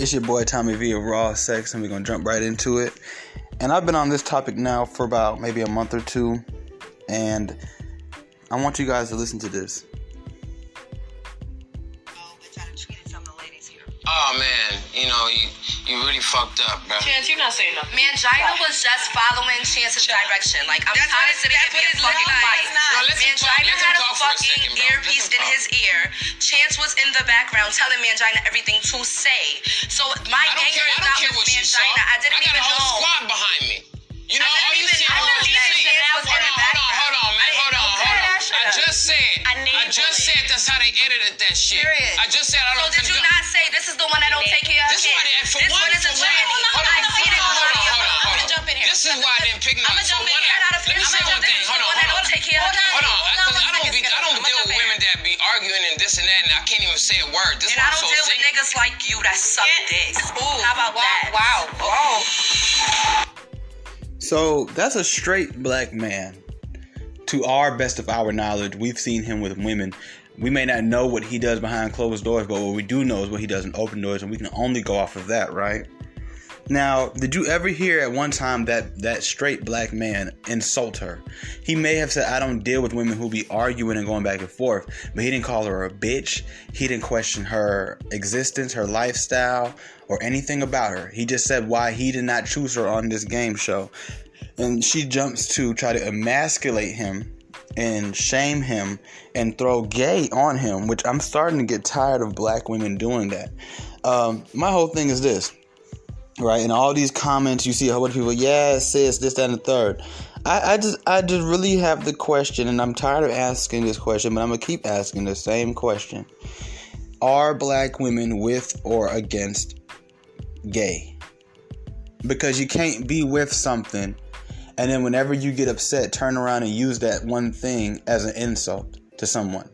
It's your boy Tommy V of Raw Sex, and we're gonna jump right into it. And I've been on this topic now for about maybe a month or two, and I want you guys to listen to this. Oh, oh man, you know you you really fucked up, bro. Chance, you're not saying nothing. Mangina was just following Chance's direction. Like I'm That's tired what of sitting here being fucking it's fight. like. No, let him talk. Mangina Let him had a talk a fucking second, earpiece in his ear. Chance was in the background telling Mangina everything to say. So my I don't anger care. I is don't out care with what she. Mangina. I didn't got even a whole know. squad behind me. You know, I didn't all you even see know was that that's how that shit. Period. I just said I don't did you condone- not say this is the one that don't take care of This is why they for This one, one is a for one. tranny. Hold on, I hold see on, this hold on, hold on, I'm hold gonna on. jump in here. This is why I didn't pick no. I'ma jump in here. Get out of let me say one thing. Hold on, hold on. take care of kids. Hold on, because I don't be, I don't deal with women that be arguing and this and that, and I can't even say a word. This And I don't so deal with niggas like you that suck Yeah. dick. How about wow, that? Wow. Wow. So that's a straight black man. To our best of our knowledge, we've seen him with women. We may not know what he does behind closed doors, but what we do know is what he does in open doors, and we can only go off of that, right? Now, did you ever hear at one time that that straight black man insult her? He may have said, "I don't deal with women who be arguing and going back and forth," but he didn't call her a bitch. He didn't question her existence, her lifestyle, or anything about her. He just said why he did not choose her on this game show, and she jumps to try to emasculate him and shame him and throw gay on him, which I'm starting to get tired of black women doing that. Um, my whole thing is this right? In all these comments, you see a whole bunch of people, yeah, sis, this, that, and the third. I, I just, I just really have the question, and I'm tired of asking this question, but I'm gonna keep asking the same question: Are black women with or against gay? Because you can't be with something, and then whenever you get upset, turn around and use that one thing as an insult to someone.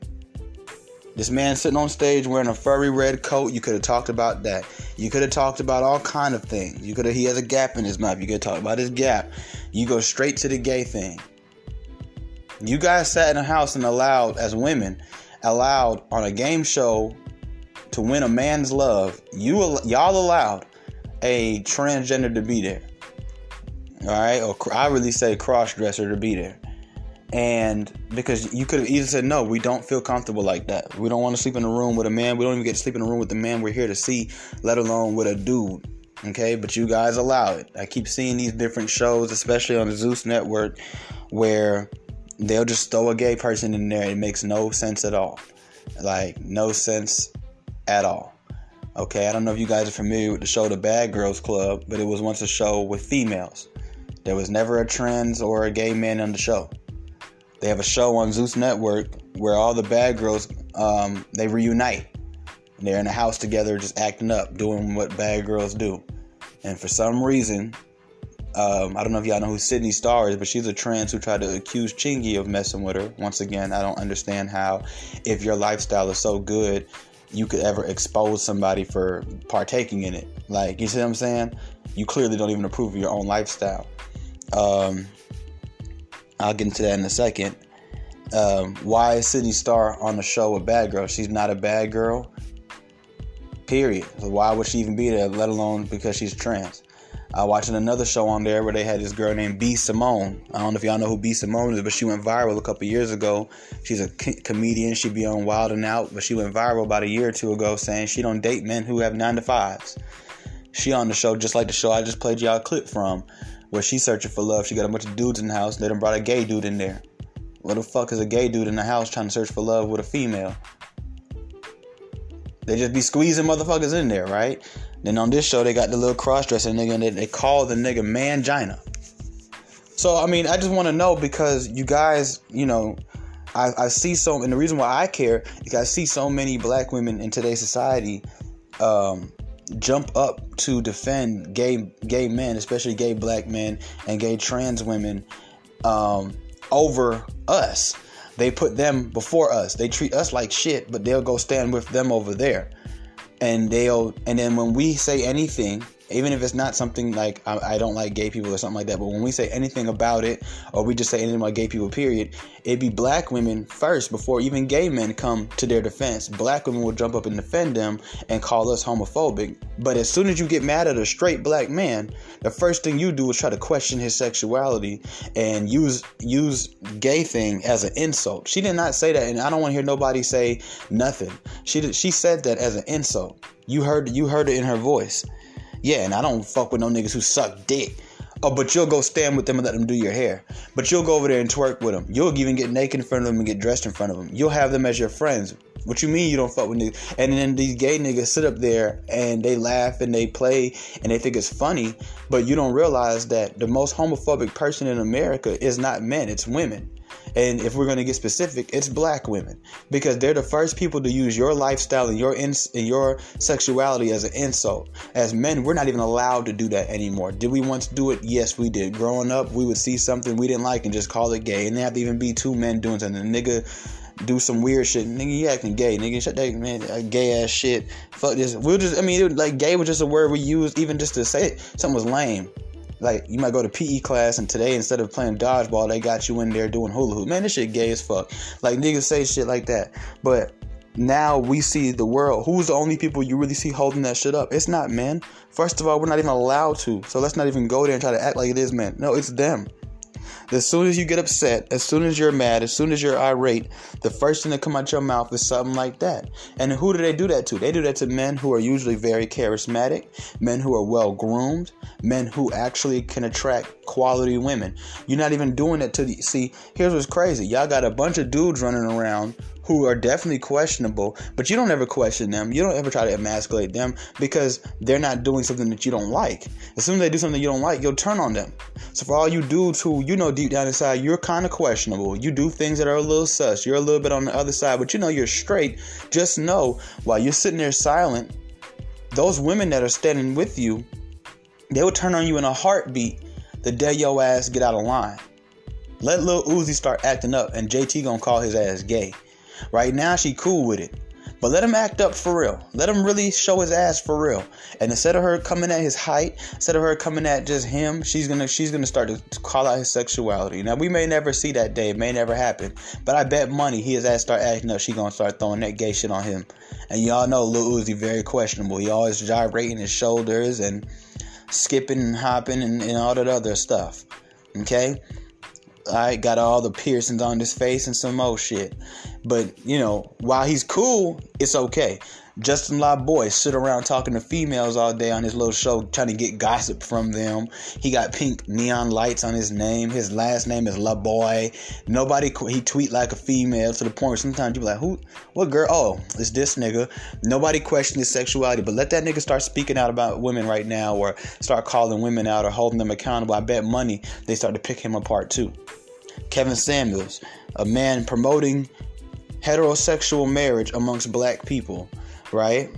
This man sitting on stage wearing a furry red coat. You could have talked about that. You could have talked about all kind of things. You could have. He has a gap in his mouth. You could talk about his gap. You go straight to the gay thing. You guys sat in a house and allowed, as women, allowed on a game show to win a man's love. You al- y'all allowed a transgender to be there. All right, or I really say cross dresser to be there. And because you could have easily said, no, we don't feel comfortable like that. We don't want to sleep in a room with a man. We don't even get to sleep in a room with the man we're here to see, let alone with a dude. Okay, but you guys allow it. I keep seeing these different shows, especially on the Zeus Network, where they'll just throw a gay person in there. It makes no sense at all. Like, no sense at all. Okay, I don't know if you guys are familiar with the show The Bad Girls Club, but it was once a show with females. There was never a trans or a gay man on the show. They have a show on Zeus Network where all the bad girls um, they reunite. They're in a house together, just acting up, doing what bad girls do. And for some reason, um, I don't know if y'all know who Sidney Starr is, but she's a trans who tried to accuse Chingy of messing with her. Once again, I don't understand how, if your lifestyle is so good, you could ever expose somebody for partaking in it. Like, you see what I'm saying? You clearly don't even approve of your own lifestyle. Um, I'll get into that in a second. Um, why is Sidney Starr on the show a bad girl? She's not a bad girl. Period. So why would she even be there, let alone because she's trans? I watching another show on there where they had this girl named B Simone. I don't know if y'all know who B Simone is, but she went viral a couple years ago. She's a comedian. She'd be on Wild and Out, but she went viral about a year or two ago saying she don't date men who have nine to fives. She on the show just like the show I just played y'all a clip from, where she's searching for love. She got a bunch of dudes in the house. They done brought a gay dude in there. What the fuck is a gay dude in the house trying to search for love with a female? They just be squeezing motherfuckers in there, right? Then on this show, they got the little cross-dressing nigga, and they, they call the nigga mangina. So I mean, I just want to know because you guys, you know, I, I see so, and the reason why I care is I see so many black women in today's society um, jump up to defend gay gay men, especially gay black men and gay trans women, um, over us. They put them before us. They treat us like shit, but they'll go stand with them over there. And they'll and then when we say anything even if it's not something like I, I, don't like gay people or something like that, but when we say anything about it, or we just say anything about gay people, period, it'd be black women first before even gay men come to their defense. Black women will jump up and defend them and call us homophobic. But as soon as you get mad at a straight black man, the first thing you do is try to question his sexuality and use use gay thing as an insult. She did not say that, and I don't want to hear nobody say nothing. She did, she said that as an insult. You heard you heard it in her voice. Yeah, and I don't fuck with no niggas who suck dick. Oh, but you'll go stand with them and let them do your hair. But you'll go over there and twerk with them. You'll even get naked in front of them and get dressed in front of them. You'll have them as your friends. What you mean you don't fuck with niggas? And then these gay niggas sit up there and they laugh and they play and they think it's funny, but you don't realize that the most homophobic person in America is not men, it's women. And if we're going to get specific, it's black women because they're the first people to use your lifestyle and your ins- and your sexuality as an insult. As men, we're not even allowed to do that anymore. Did we once do it? Yes, we did. Growing up, we would see something we didn't like and just call it gay. And they have to even be two men doing something. Nigga do some weird shit. Nigga, you acting gay. Nigga, shut that man, gay ass shit. Fuck this. We'll just, I mean, it, like gay was just a word we used even just to say it. Something was lame like you might go to PE class and today instead of playing dodgeball, they got you in there doing hula hoop. Man, this shit gay as fuck. Like niggas say shit like that. But now we see the world. Who's the only people you really see holding that shit up? It's not men. First of all, we're not even allowed to. So let's not even go there and try to act like it is men. No, it's them. As soon as you get upset, as soon as you're mad, as soon as you're irate, the first thing that come out your mouth is something like that. And who do they do that to? They do that to men who are usually very charismatic, men who are well groomed, men who actually can attract quality women. You're not even doing it to the see. Here's what's crazy: y'all got a bunch of dudes running around who are definitely questionable, but you don't ever question them. You don't ever try to emasculate them because they're not doing something that you don't like. As soon as they do something you don't like, you'll turn on them. So for all you dudes who you know deep down inside you're kind of questionable, you do things that are a little sus, you're a little bit on the other side, but you know you're straight. Just know while you're sitting there silent, those women that are standing with you, they will turn on you in a heartbeat the day your ass get out of line. Let Lil Uzi start acting up, and JT gonna call his ass gay. Right now, she cool with it. But let him act up for real. Let him really show his ass for real. And instead of her coming at his height, instead of her coming at just him, she's gonna she's gonna start to call out his sexuality. Now we may never see that day, it may never happen. But I bet money he his ass start acting up, she gonna start throwing that gay shit on him. And y'all know Lil Uzi very questionable. He always gyrating his shoulders and skipping and hopping and, and all that other stuff. Okay? I got all the piercings on his face and some more shit. But, you know, while he's cool, it's okay. Justin LaBoy sit around talking to females all day on his little show, trying to get gossip from them. He got pink neon lights on his name. His last name is LaBoy. Nobody he tweet like a female to the point where sometimes you be like, who, what girl? Oh, it's this nigga. Nobody question his sexuality, but let that nigga start speaking out about women right now, or start calling women out or holding them accountable. I bet money they start to pick him apart too. Kevin Samuels, a man promoting heterosexual marriage amongst black people, right?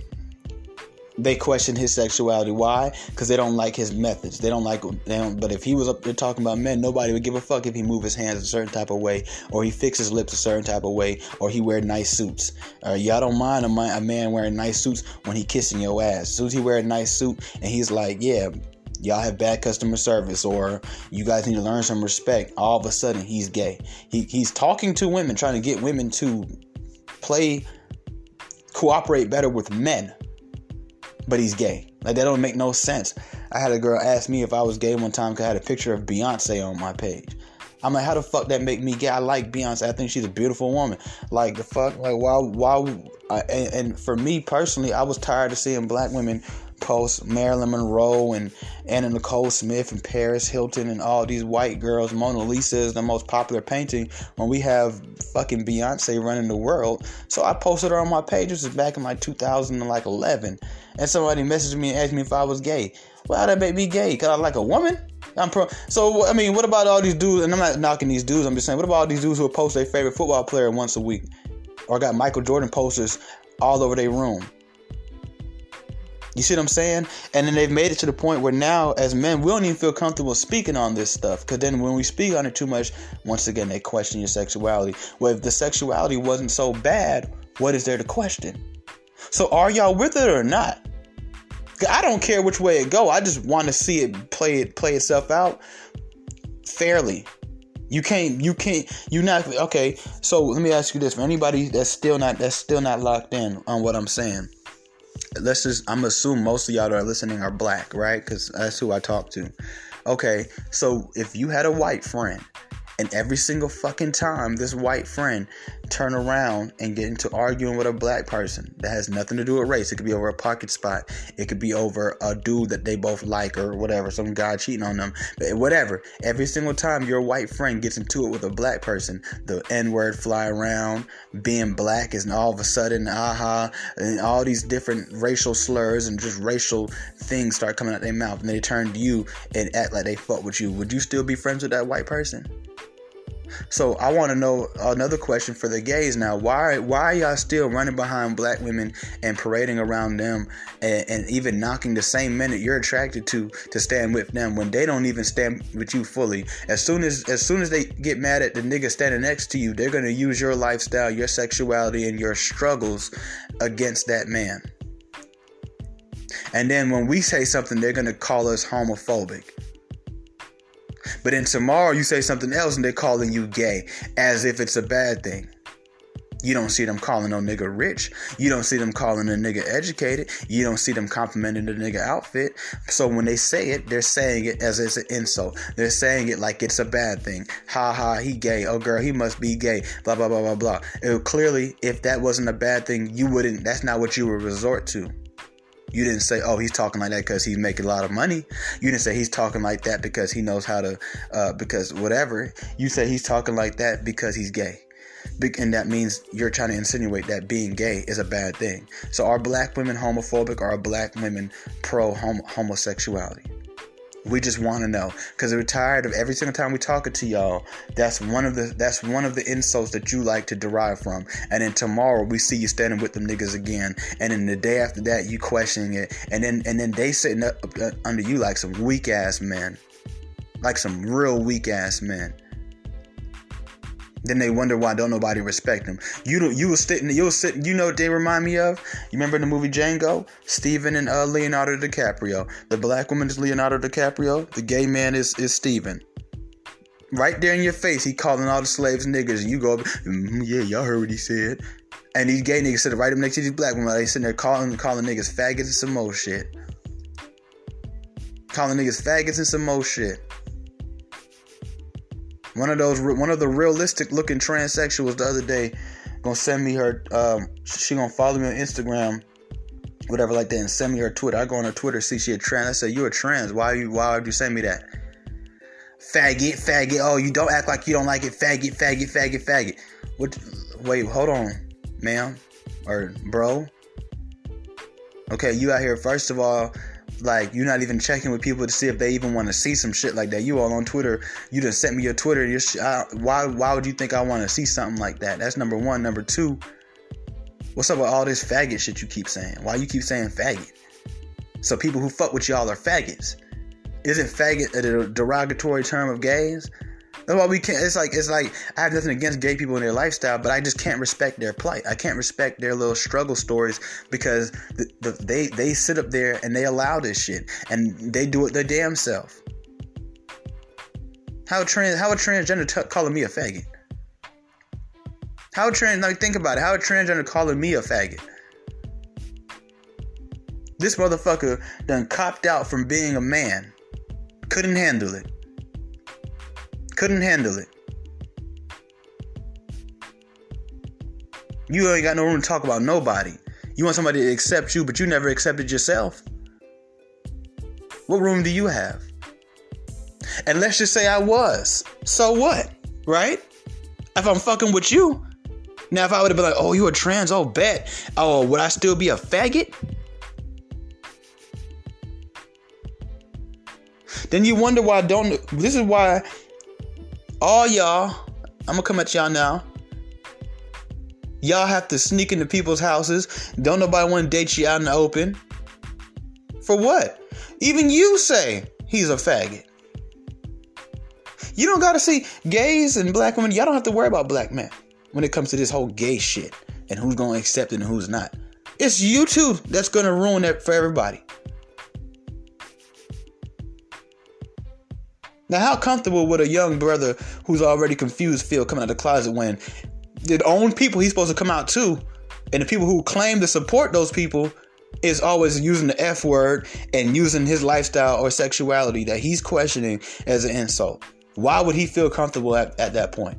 They question his sexuality. Why? Because they don't like his methods. They don't like. They don't, but if he was up there talking about men, nobody would give a fuck if he move his hands a certain type of way, or he fix his lips a certain type of way, or he wear nice suits. Uh, y'all don't mind a, a man wearing nice suits when he kissing your ass. As soon as he wear a nice suit and he's like, yeah, y'all have bad customer service or you guys need to learn some respect all of a sudden he's gay he, he's talking to women trying to get women to play cooperate better with men but he's gay like that don't make no sense i had a girl ask me if i was gay one time because i had a picture of beyonce on my page I'm like, how the fuck that make me gay? I like Beyonce. I think she's a beautiful woman. Like the fuck, like why, why? I, and, and for me personally, I was tired of seeing black women post Marilyn Monroe and Anna Nicole Smith and Paris Hilton and all these white girls. Mona Lisa is the most popular painting when we have fucking Beyonce running the world. So I posted her on my page. This is back in like 2011. And somebody messaged me and asked me if I was gay. Well, that make me gay? Cause I like a woman? I'm pro. So I mean, what about all these dudes? And I'm not knocking these dudes. I'm just saying, what about all these dudes who post their favorite football player once a week, or got Michael Jordan posters all over their room? You see what I'm saying? And then they've made it to the point where now, as men, we don't even feel comfortable speaking on this stuff. Because then when we speak on it too much, once again, they question your sexuality. Well, if the sexuality wasn't so bad, what is there to question? So are y'all with it or not? I don't care which way it go. I just want to see it play it play itself out fairly. You can't. You can't. You not okay. So let me ask you this: for anybody that's still not that's still not locked in on what I'm saying, let's just. I'm assume most of y'all that are listening are black, right? Because that's who I talk to. Okay, so if you had a white friend and every single fucking time this white friend turn around and get into arguing with a black person that has nothing to do with race. It could be over a pocket spot. It could be over a dude that they both like or whatever, some guy cheating on them. But whatever. Every single time your white friend gets into it with a black person, the N-word fly around, being black is all of a sudden, aha, and all these different racial slurs and just racial things start coming out their mouth and they turn to you and act like they fuck with you. Would you still be friends with that white person? So I want to know another question for the gays now. Why why are y'all still running behind black women and parading around them and, and, even knocking the same men that you're attracted to to stand with them when they don't even stand with you fully? As soon as as soon as they get mad at the nigga standing next to you, they're gonna use your lifestyle, your sexuality, and your struggles against that man. And then when we say something, they're gonna call us homophobic. But then tomorrow you say something else and they're calling you gay as if it's a bad thing. You don't see them calling no nigga rich. You don't see them calling a nigga educated. You don't see them complimenting the nigga outfit. So when they say it, they're saying it as it's an insult. They're saying it like it's a bad thing. Ha ha, he gay. Oh girl, he must be gay. Blah blah blah blah blah. It, clearly, if that wasn't a bad thing, you wouldn't. That's not what you would resort to. You didn't say, oh, he's talking like that because he's making a lot of money. You didn't say he's talking like that because he knows how to, uh, because whatever. You say he's talking like that because he's gay. And that means you're trying to insinuate that being gay is a bad thing. So are black women homophobic or are black women pro homosexuality? We just want to know because we're tired of every single time we talking to y'all. That's one of the that's one of the insults that you like to derive from. And then tomorrow we see you standing with them niggas again. And then the day after that you questioning it. And then and then they sitting up uh, under you like some weak ass men, like some real weak ass men. Then they wonder why don't nobody respect them. You you was sitting you was sitting you know what they remind me of? You remember in the movie Django? Stephen and uh, Leonardo DiCaprio. The black woman is Leonardo DiCaprio. The gay man is is Stephen. Right there in your face, he calling all the slaves niggas, and you go, mm, yeah, y'all heard what he said. And these gay niggas sitting right up next to these black women, they sitting there calling calling niggas faggots and some more shit. Calling niggas faggots and some more shit. One of those, one of the realistic looking transsexuals the other day, gonna send me her. Um, she gonna follow me on Instagram, whatever like that, and send me her Twitter. I go on her Twitter, see she a trans. I say, "You a trans? Why you? Why would you send me that?" Faggot, faggot. Oh, you don't act like you don't like it. Faggot, faggot, faggot, faggot. What? Wait, hold on, ma'am, or bro. Okay, you out here. First of all, like you're not even checking with people to see if they even want to see some shit like that. You all on Twitter, you just sent me your Twitter. Your sh- I, why why would you think I want to see something like that? That's number one. Number two, what's up with all this faggot shit you keep saying? Why you keep saying faggot? So people who fuck with y'all are faggots. Isn't faggot a derogatory term of gays? That's why we can't. It's like it's like I have nothing against gay people and their lifestyle, but I just can't respect their plight. I can't respect their little struggle stories because the, the, they they sit up there and they allow this shit and they do it their damn self. How trans how a transgender t- calling me a faggot? How trans like think about it. How a transgender calling me a faggot? This motherfucker done copped out from being a man. Couldn't handle it. Couldn't handle it. You ain't got no room to talk about nobody. You want somebody to accept you, but you never accepted yourself. What room do you have? And let's just say I was. So what? Right? If I'm fucking with you. Now, if I would have been like, oh, you a trans, oh, bet. Oh, would I still be a faggot? Then you wonder why I don't. This is why all y'all, I'm gonna come at y'all now. Y'all have to sneak into people's houses. Don't nobody want to date you out in the open. For what? Even you say he's a faggot. You don't gotta see gays and black women. Y'all don't have to worry about black men when it comes to this whole gay shit and who's gonna accept it and who's not. It's you two that's gonna ruin it for everybody. Now, how comfortable would a young brother who's already confused feel coming out of the closet when the own people he's supposed to come out to, and the people who claim to support those people is always using the F word and using his lifestyle or sexuality that he's questioning as an insult? Why would he feel comfortable at, at that point?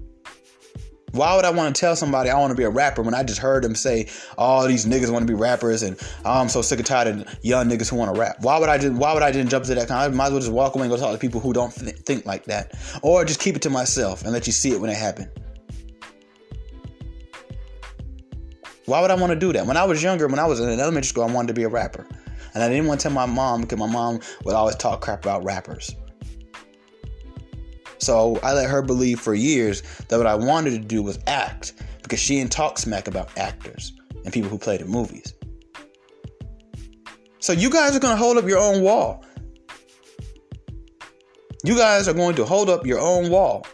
Why would I want to tell somebody I want to be a rapper when I just heard them say all oh, these niggas want to be rappers and oh, I'm so sick and tired of young niggas who want to rap? Why would I just Why would I just jump to that? Kind? I might as well just walk away and go talk to people who don't th- think like that, or just keep it to myself and let you see it when it happens. Why would I want to do that? When I was younger, when I was in elementary school, I wanted to be a rapper, and I didn't want to tell my mom because my mom would always talk crap about rappers. So I let her believe for years that what I wanted to do was act because she didn't talk smack about actors and people who played in movies. So you guys are going to hold up your own wall. You guys are going to hold up your own wall.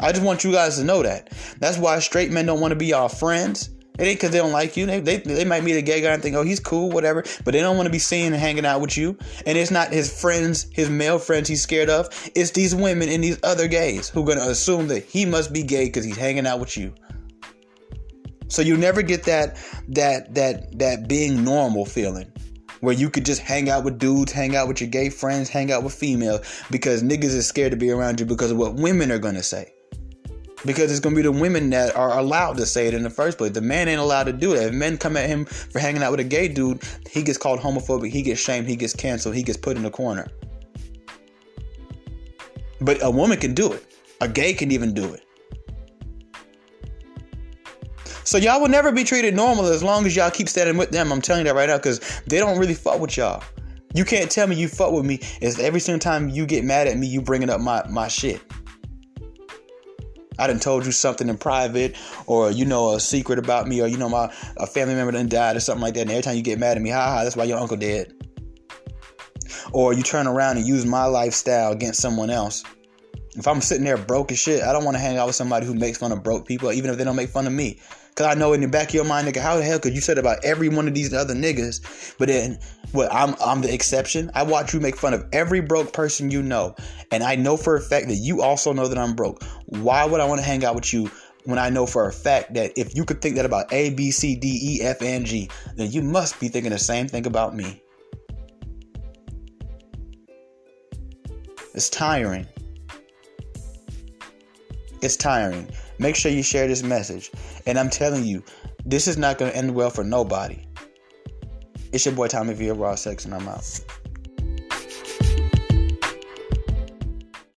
I just want you guys to know that. That's why straight men don't want to be our friends. It ain't because they don't like you. They, they, they might meet a gay guy and think, oh, he's cool, whatever. But they don't want to be seen and hanging out with you. And it's not his friends, his male friends he's scared of. It's these women and these other gays who are going to assume that he must be gay because he's hanging out with you. So you never get that that that that being normal feeling where you could just hang out with dudes, hang out with your gay friends, hang out with females because niggas is scared to be around you because of what women are going to say because it's gonna be the women that are allowed to say it in the first place. The man ain't allowed to do that. If men come at him for hanging out with a gay dude, he gets called homophobic, he gets shamed, he gets canceled, he gets put in the corner. But a woman can do it. A gay can even do it. So y'all will never be treated normal as long as y'all keep standing with them. I'm telling you that right now, because they don't really fuck with y'all. You can't tell me you fuck with me. Is every single time you get mad at me, you bringing up my my shit. I done told you something in private, or you know a secret about me, or you know my a family member done died, or something like that. And every time you get mad at me, ha ha, that's why your uncle dead. Or you turn around and use my lifestyle against someone else. If I'm sitting there broke as shit, I don't want to hang out with somebody who makes fun of broke people, even if they don't make fun of me. Cause I know in the back of your mind, nigga, how the hell could you say that about every one of these other niggas? But then, what? I'm I'm the exception. I watch you make fun of every broke person you know, and I know for a fact that you also know that I'm broke. Why would I want to hang out with you when I know for a fact that if you could think that about A, B, C, D, E, F, and G, then you must be thinking the same thing about me. It's tiring. It's tiring. Make sure you share this message. And I'm telling you, this is not going to end well for nobody. It's your boy Tommy Villa Raw Sex, and I'm out.